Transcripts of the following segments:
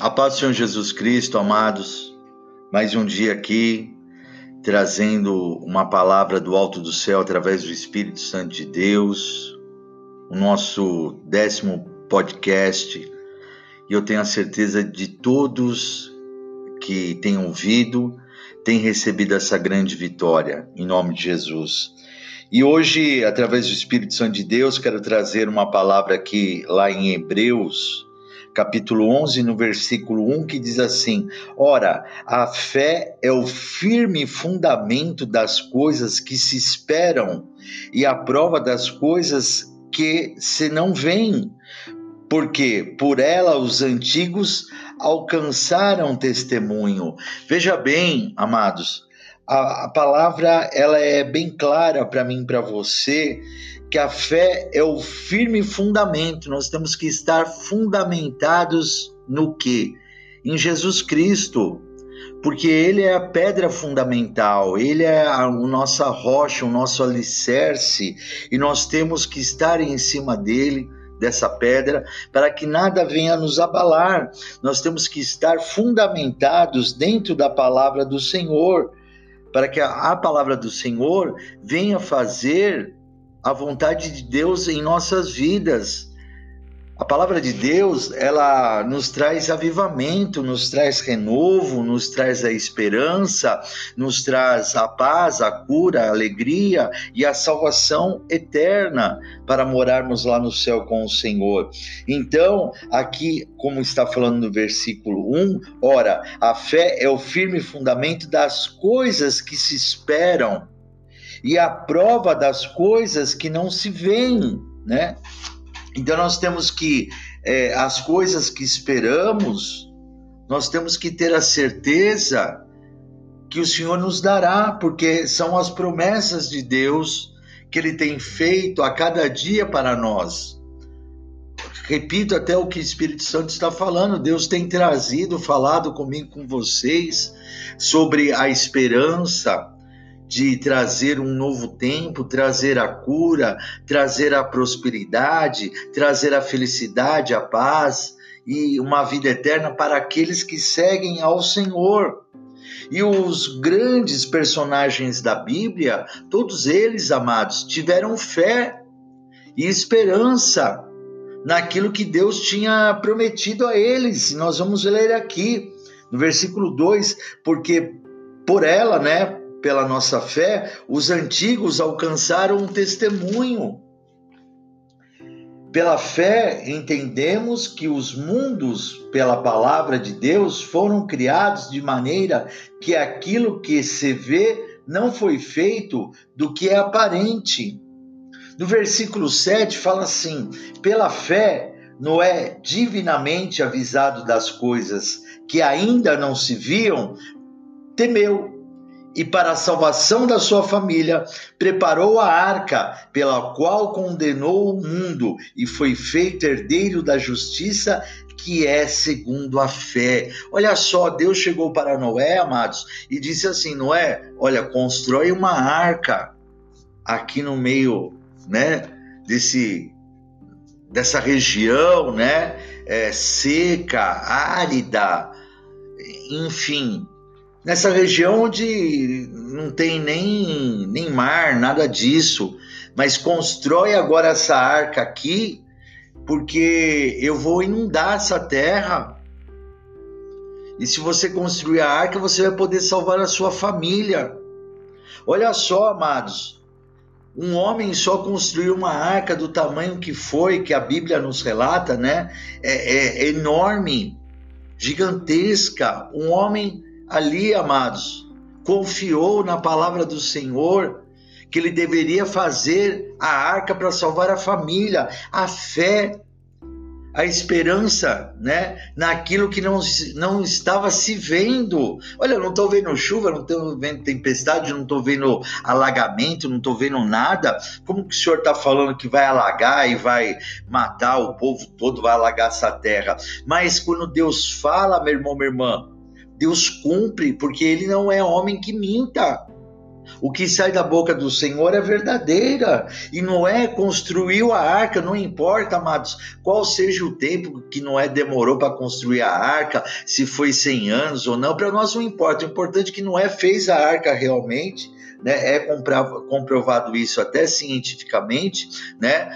A paz do Senhor Jesus Cristo, amados, mais um dia aqui, trazendo uma palavra do alto do céu através do Espírito Santo de Deus, o nosso décimo podcast, e eu tenho a certeza de todos que têm ouvido, têm recebido essa grande vitória, em nome de Jesus. E hoje, através do Espírito Santo de Deus, quero trazer uma palavra aqui lá em Hebreus, capítulo 11, no versículo 1, que diz assim: Ora, a fé é o firme fundamento das coisas que se esperam e a prova das coisas que se não veem. Porque por ela os antigos alcançaram testemunho. Veja bem, amados, a, a palavra ela é bem clara para mim, para você, que a fé é o firme fundamento. Nós temos que estar fundamentados no que? Em Jesus Cristo, porque Ele é a pedra fundamental, Ele é a, nossa rocha, o nosso alicerce, e nós temos que estar em cima dele dessa pedra para que nada venha nos abalar. Nós temos que estar fundamentados dentro da palavra do Senhor para que a, palavra do Senhor venha fazer a vontade de Deus em nossas vidas. A palavra de Deus, ela nos traz avivamento, nos traz renovo, nos traz a esperança, nos traz a paz, a cura, a alegria e a salvação eterna para morarmos lá no céu com o Senhor. Então, aqui, como está falando no versículo 1, ora, a fé é o firme fundamento das coisas que se esperam e a prova das coisas que não se veem, né? Então nós temos que é, as coisas que esperamos, nós temos que ter a certeza que o Senhor nos dará, porque são as promessas de Deus que Ele tem feito a cada dia para nós. Repito até o que o Espírito Santo está falando, Deus tem trazido, falado comigo, com vocês, sobre a esperança, de trazer um novo tempo, trazer a cura, trazer a prosperidade, trazer a felicidade, a paz e uma vida eterna para aqueles que seguem ao Senhor. E os grandes personagens da Bíblia, todos eles, amados, tiveram fé e esperança naquilo que Deus tinha prometido a eles. Nós vamos ler aqui no versículo 2, porque por ela, né, pela nossa fé, os antigos alcançaram um testemunho. Pela fé, entendemos que os mundos, pela palavra de Deus, foram criados de maneira que aquilo que se vê não foi feito do que é aparente. No versículo 7 fala assim: pela fé, Noé, divinamente avisado das coisas que ainda não se viam, temeu e para a salvação da sua família, preparou a arca, pela qual condenou o mundo e foi feito herdeiro da justiça, que é segundo a fé. Olha só, Deus chegou para Noé, amados, e disse assim: Noé, olha, constrói uma arca aqui no meio, né, desse dessa região, né, é, seca, árida, enfim, nessa região onde não tem nem, nem mar, nada disso, mas constrói agora essa arca aqui, porque eu vou inundar essa terra. E se você construir a arca, você vai poder salvar a sua família. Olha só, amados, um homem só construiu uma arca do tamanho que foi, que a Bíblia nos relata, né? É, é enorme, gigantesca. Um homem ali, amados, confiou na palavra do Senhor que ele deveria fazer a arca para salvar a família, a fé, a esperança, né, naquilo que não, não estava se vendo. Olha, eu não estou vendo chuva, não estou vendo tempestade, não estou vendo alagamento, não estou vendo nada. Como que o senhor está falando que vai alagar e vai matar o povo todo, vai alagar essa terra? Mas quando Deus fala, meu irmão, minha irmã, Deus cumpre, porque ele não é homem que minta. O que sai da boca do Senhor é verdadeira. E Noé construiu a arca, não importa, amados, qual seja o tempo que Noé demorou para construir a arca, se foi 100 anos ou não, para nós não importa. O importante é que Noé fez a arca realmente, né? É comprovado isso até cientificamente, né?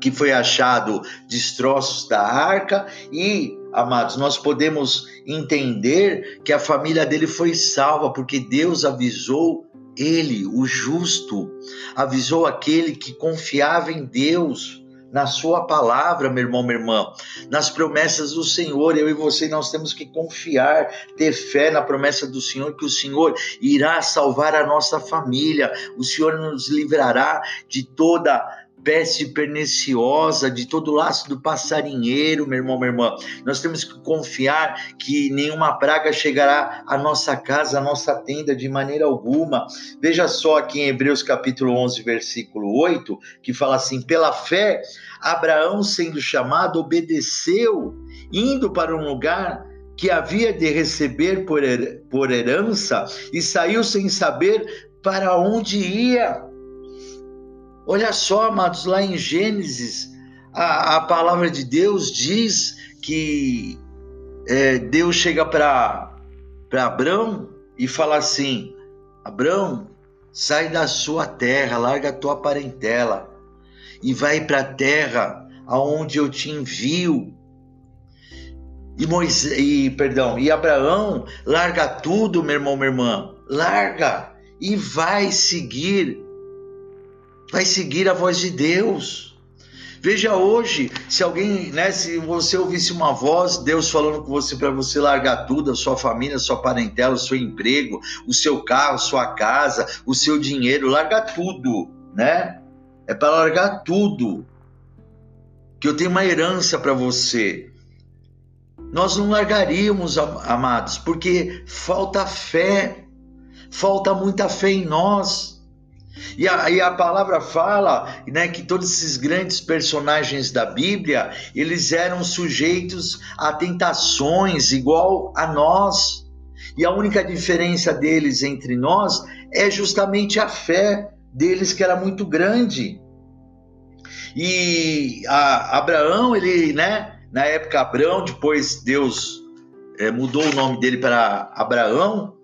Que foi achado destroços da arca e amados, nós podemos entender que a família dele foi salva porque Deus avisou ele, o justo, avisou aquele que confiava em Deus, na sua palavra, meu irmão, minha irmã, nas promessas do Senhor. Eu e você nós temos que confiar, ter fé na promessa do Senhor que o Senhor irá salvar a nossa família. O Senhor nos livrará de toda peste perniciosa, de todo laço do passarinheiro, meu irmão, minha irmã. Nós temos que confiar que nenhuma praga chegará à nossa casa, à nossa tenda de maneira alguma. Veja só aqui em Hebreus capítulo 11, versículo 8, que fala assim: "Pela fé, Abraão, sendo chamado, obedeceu, indo para um lugar que havia de receber por herança e saiu sem saber para onde ia." Olha só, amados, lá em Gênesis, a, a palavra de Deus diz que é, Deus chega para Abraão e fala assim: Abraão, sai da sua terra, larga a tua parentela e vai para a terra aonde eu te envio. E Moisés, e perdão, e Abraão larga tudo, meu irmão, minha irmã, larga e vai seguir vai seguir a voz de Deus. Veja hoje, se alguém, né, se você ouvisse uma voz, Deus falando com você para você largar tudo, a sua família, a sua parentela, o seu emprego, o seu carro, sua casa, o seu dinheiro, larga tudo, né? É para largar tudo. Que eu tenho uma herança para você. Nós não largaríamos, amados, porque falta fé. Falta muita fé em nós. E a, e a, palavra fala né, que todos esses grandes personagens da Bíblia, eles eram sujeitos a tentações igual a nós. E a única diferença deles entre nós é justamente a fé deles que era muito grande. E Abraão, ele, né, na época Abraão, depois Deus é, mudou o nome dele para Abraão,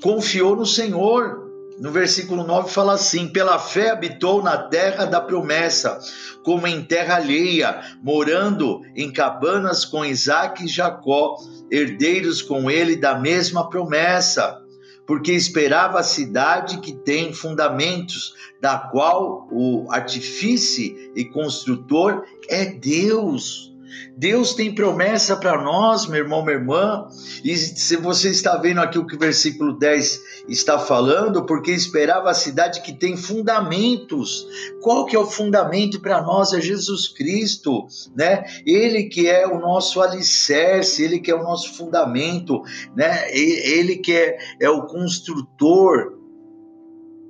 confiou no Senhor no versículo 9 fala assim: Pela fé habitou na terra da promessa, como em terra alheia, morando em cabanas com Isaac e Jacó, herdeiros com ele da mesma promessa, porque esperava a cidade que tem fundamentos, da qual o artífice e construtor é Deus. Deus tem promessa para nós, meu irmão, minha irmã. E se você está vendo aqui o que o versículo 10 está falando, porque esperava a cidade que tem fundamentos. Qual que é o fundamento para nós? É Jesus Cristo, né? Ele que é o nosso alicerce, ele que é o nosso fundamento, né? Ele que é, é o construtor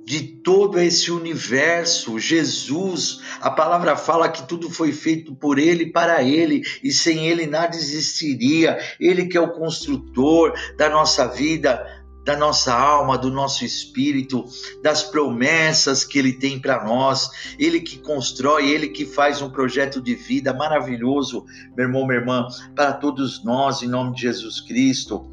de todo esse universo, Jesus, a palavra fala que tudo foi feito por ele, para ele, e sem ele nada existiria. Ele que é o construtor da nossa vida, da nossa alma, do nosso espírito, das promessas que ele tem para nós. Ele que constrói, ele que faz um projeto de vida maravilhoso, meu irmão, minha irmã, para todos nós, em nome de Jesus Cristo.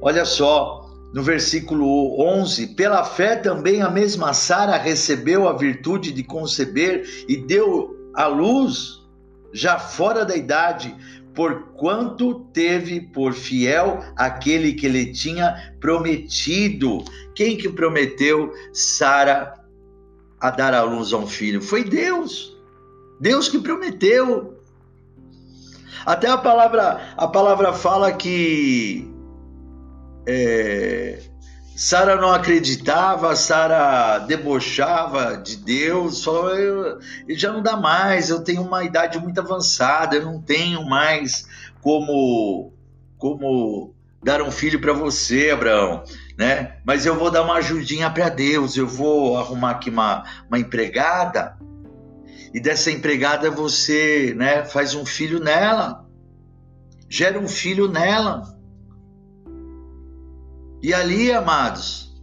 Olha só, no versículo 11: Pela fé também a mesma Sara recebeu a virtude de conceber e deu à luz, já fora da idade, porquanto teve por fiel aquele que lhe tinha prometido. Quem que prometeu Sara a dar à luz a um filho? Foi Deus. Deus que prometeu. Até a palavra, a palavra fala que é, Sara não acreditava, Sara debochava de Deus, falou: eu, já não dá mais, eu tenho uma idade muito avançada, eu não tenho mais como como dar um filho para você, Abraão, né? Mas eu vou dar uma ajudinha para Deus, eu vou arrumar aqui uma, uma empregada e dessa empregada você, né, faz um filho nela, gera um filho nela. E ali, amados,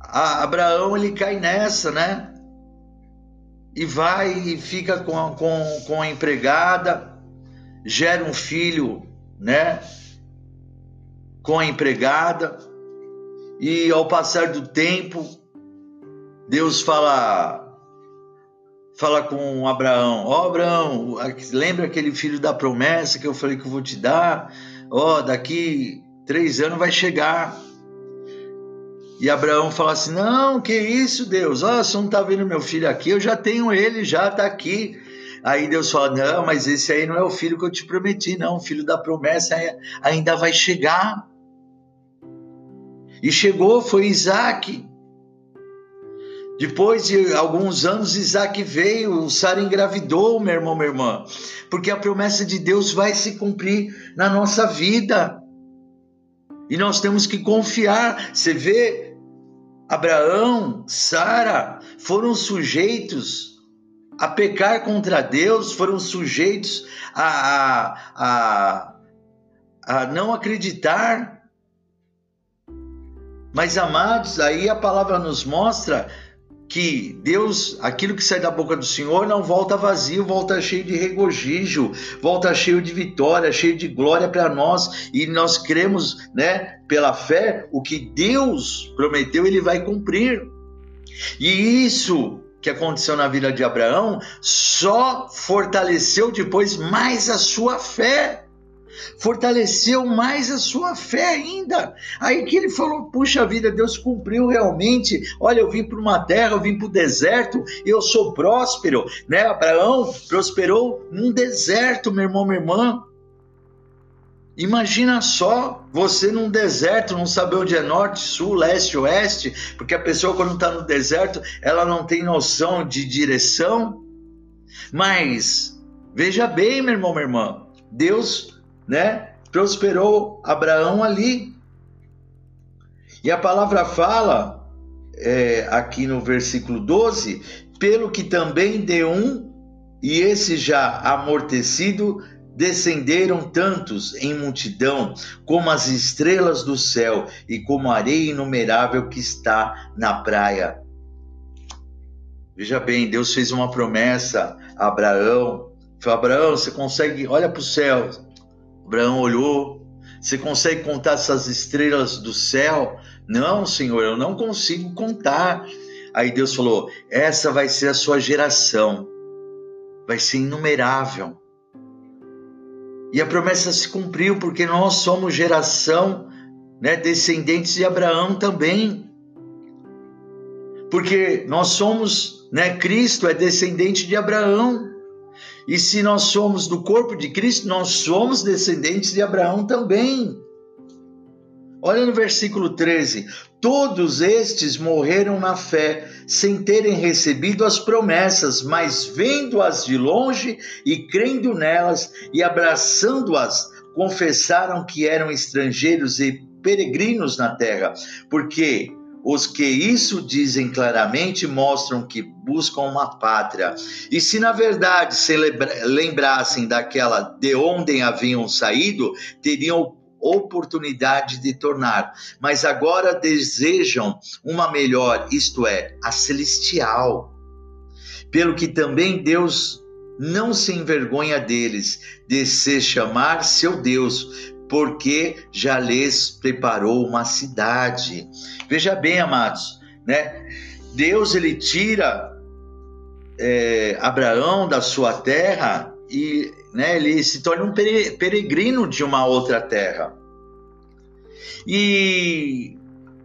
Abraão ele cai nessa, né? E vai e fica com, com, com a empregada, gera um filho, né? Com a empregada, e ao passar do tempo, Deus fala fala com Abraão: Ó oh, Abraão, lembra aquele filho da promessa que eu falei que eu vou te dar? Ó, oh, daqui três anos vai chegar. E Abraão fala assim: Não, que isso, Deus? Oh, você não está vendo meu filho aqui? Eu já tenho ele, já está aqui. Aí Deus fala: Não, mas esse aí não é o filho que eu te prometi, não. O filho da promessa ainda vai chegar. E chegou, foi Isaac. Depois de alguns anos, Isaac veio, Sara engravidou, meu irmão, minha irmã, porque a promessa de Deus vai se cumprir na nossa vida. E nós temos que confiar. Você vê, Abraão, Sara foram sujeitos a pecar contra Deus, foram sujeitos a, a, a, a não acreditar. Mas amados, aí a palavra nos mostra que Deus, aquilo que sai da boca do Senhor não volta vazio, volta cheio de regozijo, volta cheio de vitória, cheio de glória para nós, e nós cremos, né, pela fé, o que Deus prometeu, ele vai cumprir. E isso que aconteceu na vida de Abraão só fortaleceu depois mais a sua fé fortaleceu mais a sua fé ainda. Aí que ele falou: puxa vida, Deus cumpriu realmente. Olha, eu vim para uma terra, eu vim para o deserto, eu sou próspero, né? Abraão prosperou num deserto, meu irmão, minha irmã. Imagina só você num deserto, não saber onde é norte, sul, leste, oeste, porque a pessoa quando está no deserto, ela não tem noção de direção. Mas veja bem, meu irmão, minha irmã, Deus né? Prosperou Abraão ali. E a palavra fala, é, aqui no versículo 12, pelo que também de um, e esse já amortecido, descenderam tantos em multidão, como as estrelas do céu e como a areia inumerável que está na praia. Veja bem, Deus fez uma promessa a Abraão. Falou, Abraão, você consegue, olha para o céu, Abraão olhou. Você consegue contar essas estrelas do céu? Não, Senhor, eu não consigo contar. Aí Deus falou: essa vai ser a sua geração, vai ser inumerável. E a promessa se cumpriu porque nós somos geração, né, descendentes de Abraão também. Porque nós somos, né, Cristo é descendente de Abraão. E se nós somos do corpo de Cristo, nós somos descendentes de Abraão também. Olha no versículo 13: Todos estes morreram na fé, sem terem recebido as promessas, mas vendo-as de longe e crendo nelas e abraçando-as, confessaram que eram estrangeiros e peregrinos na terra, porque os que isso dizem claramente mostram que buscam uma pátria. E se na verdade se lembrassem daquela de onde haviam saído, teriam oportunidade de tornar, mas agora desejam uma melhor, isto é, a celestial. Pelo que também Deus não se envergonha deles, de se chamar seu Deus, porque já lhes preparou uma cidade. Veja bem, amados, né? Deus ele tira é, Abraão da sua terra e né, ele se torna um peregrino de uma outra terra. E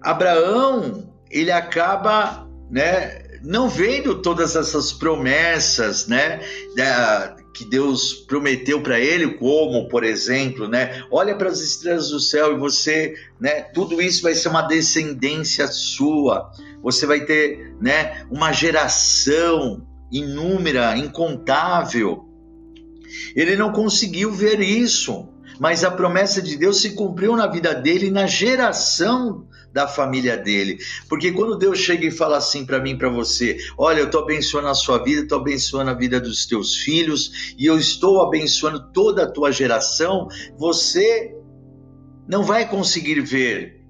Abraão ele acaba, né, não vendo todas essas promessas, né, da, que Deus prometeu para ele, como, por exemplo, né? Olha para as estrelas do céu e você, né? Tudo isso vai ser uma descendência sua. Você vai ter, né? Uma geração inúmera, incontável. Ele não conseguiu ver isso, mas a promessa de Deus se cumpriu na vida dele, na geração da família dele. Porque quando Deus chega e fala assim para mim, para você, olha, eu estou abençoando a sua vida, estou abençoando a vida dos teus filhos e eu estou abençoando toda a tua geração, você não vai conseguir ver,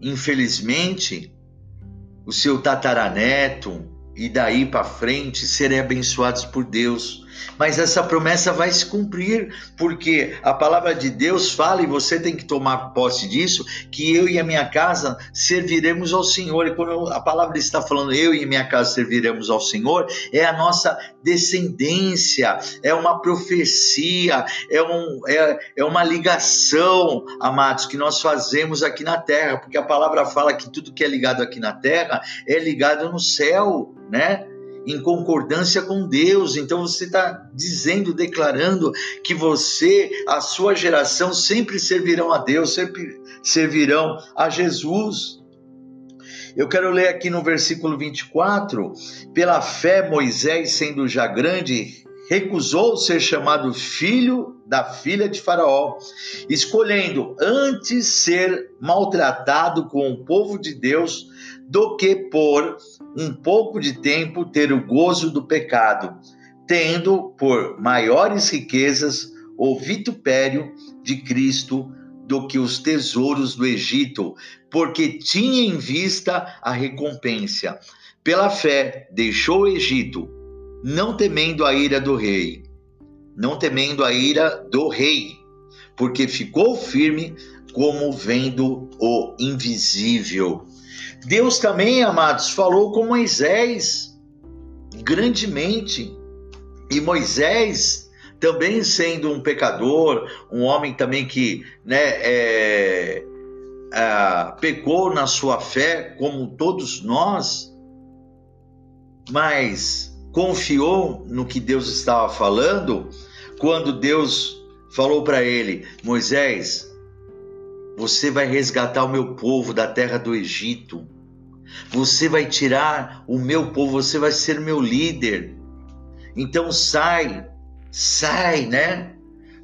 infelizmente, o seu tataraneto e daí para frente serem abençoados por Deus. Mas essa promessa vai se cumprir, porque a palavra de Deus fala, e você tem que tomar posse disso, que eu e a minha casa serviremos ao Senhor. E quando a palavra está falando eu e a minha casa serviremos ao Senhor, é a nossa descendência, é uma profecia, é, um, é, é uma ligação, amados, que nós fazemos aqui na terra, porque a palavra fala que tudo que é ligado aqui na terra é ligado no céu, né? Em concordância com Deus. Então você está dizendo, declarando que você, a sua geração, sempre servirão a Deus, sempre servirão a Jesus. Eu quero ler aqui no versículo 24: pela fé, Moisés, sendo já grande, recusou ser chamado filho da filha de Faraó, escolhendo antes ser maltratado com o povo de Deus do que por um pouco de tempo ter o gozo do pecado, tendo por maiores riquezas o vitupério de Cristo do que os tesouros do Egito, porque tinha em vista a recompensa. Pela fé, deixou o Egito, não temendo a ira do rei, não temendo a ira do rei, porque ficou firme como vendo o invisível. Deus também, amados, falou com Moisés grandemente. E Moisés, também sendo um pecador, um homem também que né, é, é, pecou na sua fé, como todos nós, mas confiou no que Deus estava falando, quando Deus falou para ele: Moisés, você vai resgatar o meu povo da terra do Egito. Você vai tirar o meu povo, você vai ser meu líder. Então sai, sai, né?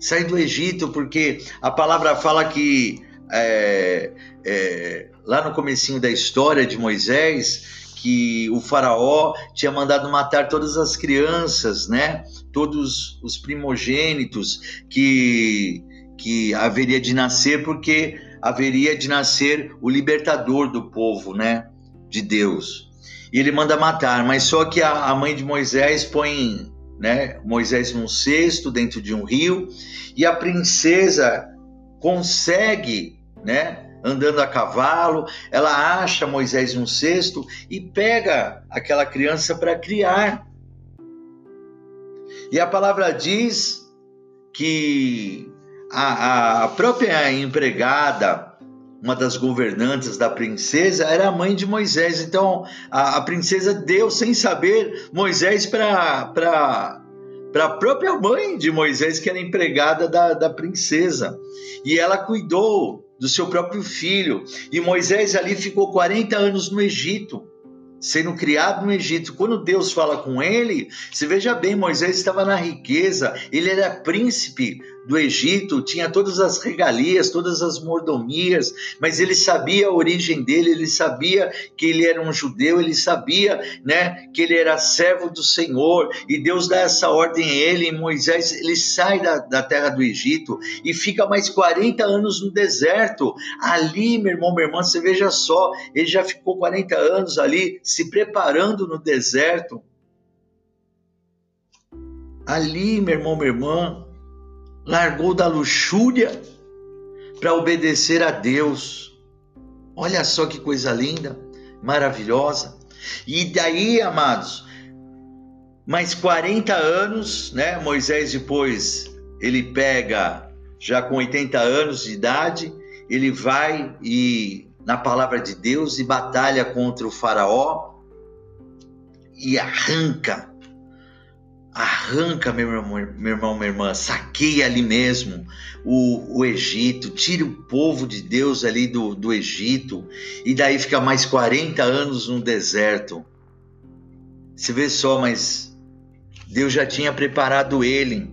Sai do Egito, porque a palavra fala que é, é, lá no comecinho da história de Moisés, que o faraó tinha mandado matar todas as crianças, né? Todos os primogênitos que que haveria de nascer, porque haveria de nascer o libertador do povo, né? De Deus. E ele manda matar, mas só que a, a mãe de Moisés põe né, Moisés num cesto dentro de um rio e a princesa consegue, né, andando a cavalo, ela acha Moisés num cesto e pega aquela criança para criar. E a palavra diz que a, a própria empregada, uma das governantes da princesa, era a mãe de Moisés. Então a, a princesa deu, sem saber, Moisés para para a própria mãe de Moisés, que era empregada da, da princesa. E ela cuidou do seu próprio filho. E Moisés ali ficou 40 anos no Egito sendo criado no Egito. Quando Deus fala com ele, se veja bem, Moisés estava na riqueza, ele era príncipe do Egito, tinha todas as regalias, todas as mordomias, mas ele sabia a origem dele, ele sabia que ele era um judeu, ele sabia, né, que ele era servo do Senhor, e Deus dá essa ordem a ele, e Moisés, ele sai da, da terra do Egito e fica mais 40 anos no deserto. Ali, meu irmão, minha irmã, você veja só, ele já ficou 40 anos ali se preparando no deserto. Ali, meu irmão, minha irmã, largou da luxúria para obedecer a Deus. Olha só que coisa linda, maravilhosa. E daí, amados, mais 40 anos, né? Moisés depois ele pega já com 80 anos de idade, ele vai e na palavra de Deus e batalha contra o faraó e arranca Arranca, meu irmão, meu irmão, minha irmã, saqueia ali mesmo o, o Egito, tire o povo de Deus ali do, do Egito, e daí fica mais 40 anos no deserto. Você vê só, mas Deus já tinha preparado ele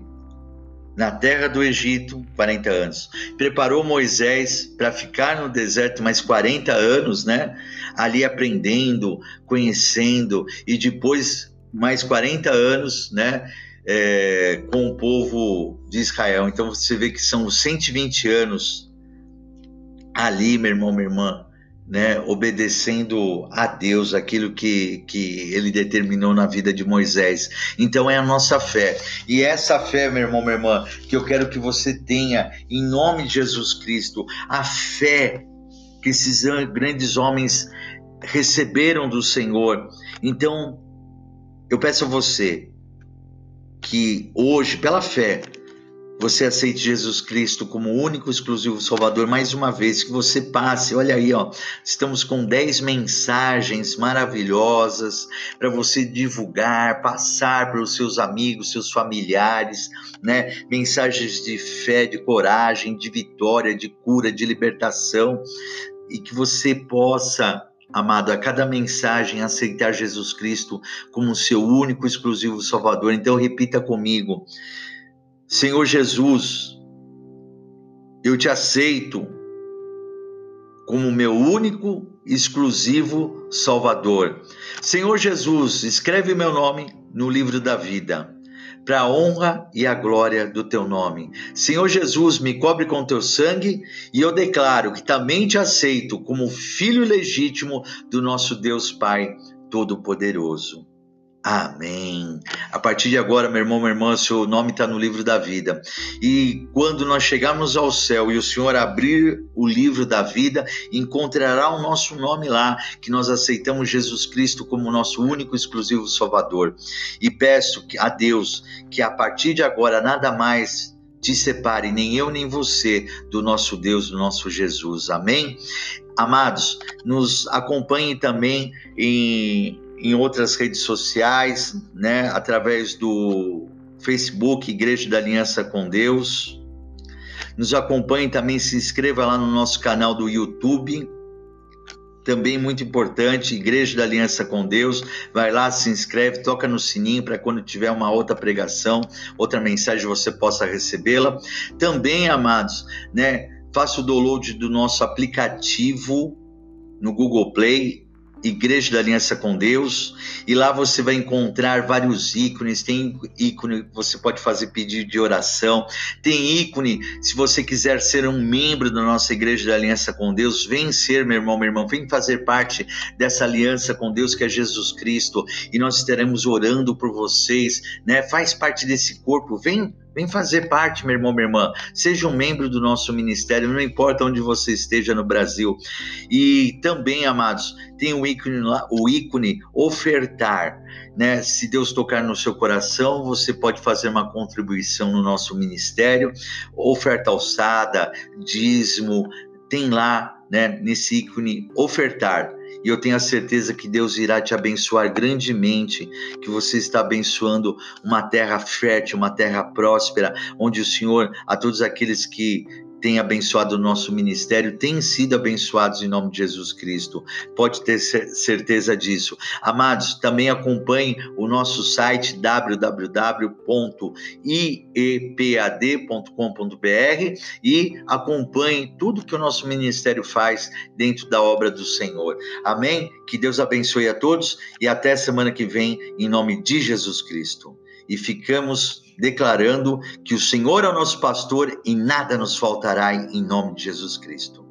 na terra do Egito 40 anos. Preparou Moisés para ficar no deserto mais 40 anos, né? Ali aprendendo, conhecendo e depois mais 40 anos, né? É, com o povo de Israel. Então você vê que são 120 anos ali, meu irmão, minha irmã, né, obedecendo a Deus, aquilo que, que ele determinou na vida de Moisés. Então é a nossa fé. E essa fé, meu irmão, minha irmã, que eu quero que você tenha em nome de Jesus Cristo, a fé que esses grandes homens receberam do Senhor. Então, eu peço a você que hoje, pela fé, você aceite Jesus Cristo como único exclusivo Salvador, mais uma vez que você passe, olha aí, ó, estamos com 10 mensagens maravilhosas para você divulgar, passar para os seus amigos, seus familiares, né? Mensagens de fé, de coragem, de vitória, de cura, de libertação. E que você possa amado, a cada mensagem aceitar Jesus Cristo como seu único exclusivo Salvador. Então repita comigo: Senhor Jesus, eu te aceito como meu único exclusivo Salvador. Senhor Jesus, escreve meu nome no livro da vida para a honra e a glória do teu nome. Senhor Jesus, me cobre com teu sangue e eu declaro que também te aceito como filho legítimo do nosso Deus Pai Todo-Poderoso. Amém. A partir de agora, meu irmão, minha irmã, seu nome está no livro da vida. E quando nós chegarmos ao céu e o Senhor abrir o livro da vida, encontrará o nosso nome lá, que nós aceitamos Jesus Cristo como nosso único exclusivo Salvador. E peço a Deus que a partir de agora nada mais te separe, nem eu nem você, do nosso Deus, do nosso Jesus. Amém? Amados, nos acompanhe também em em outras redes sociais, né, através do Facebook Igreja da Aliança com Deus. Nos acompanhe também, se inscreva lá no nosso canal do YouTube. Também muito importante, Igreja da Aliança com Deus. Vai lá, se inscreve, toca no sininho para quando tiver uma outra pregação, outra mensagem você possa recebê-la. Também, amados, né, faça o download do nosso aplicativo no Google Play, Igreja da Aliança com Deus, e lá você vai encontrar vários ícones. Tem ícone você pode fazer pedido de oração, tem ícone se você quiser ser um membro da nossa Igreja da Aliança com Deus, vem ser, meu irmão, meu irmão, vem fazer parte dessa aliança com Deus que é Jesus Cristo, e nós estaremos orando por vocês, né? Faz parte desse corpo, vem Vem fazer parte, meu irmão, minha irmã. Seja um membro do nosso ministério, não importa onde você esteja no Brasil. E também, amados, tem o ícone lá, o ícone ofertar. Né? Se Deus tocar no seu coração, você pode fazer uma contribuição no nosso ministério, oferta alçada, dízimo, tem lá, né, nesse ícone ofertar e eu tenho a certeza que Deus irá te abençoar grandemente, que você está abençoando uma terra fértil, uma terra próspera, onde o Senhor, a todos aqueles que tem abençoado o nosso ministério, têm sido abençoados em nome de Jesus Cristo. Pode ter certeza disso. Amados, também acompanhe o nosso site www.iepad.com.br e acompanhe tudo que o nosso ministério faz dentro da obra do Senhor. Amém? Que Deus abençoe a todos e até semana que vem, em nome de Jesus Cristo. E ficamos declarando que o Senhor é o nosso pastor e nada nos faltará em nome de Jesus Cristo.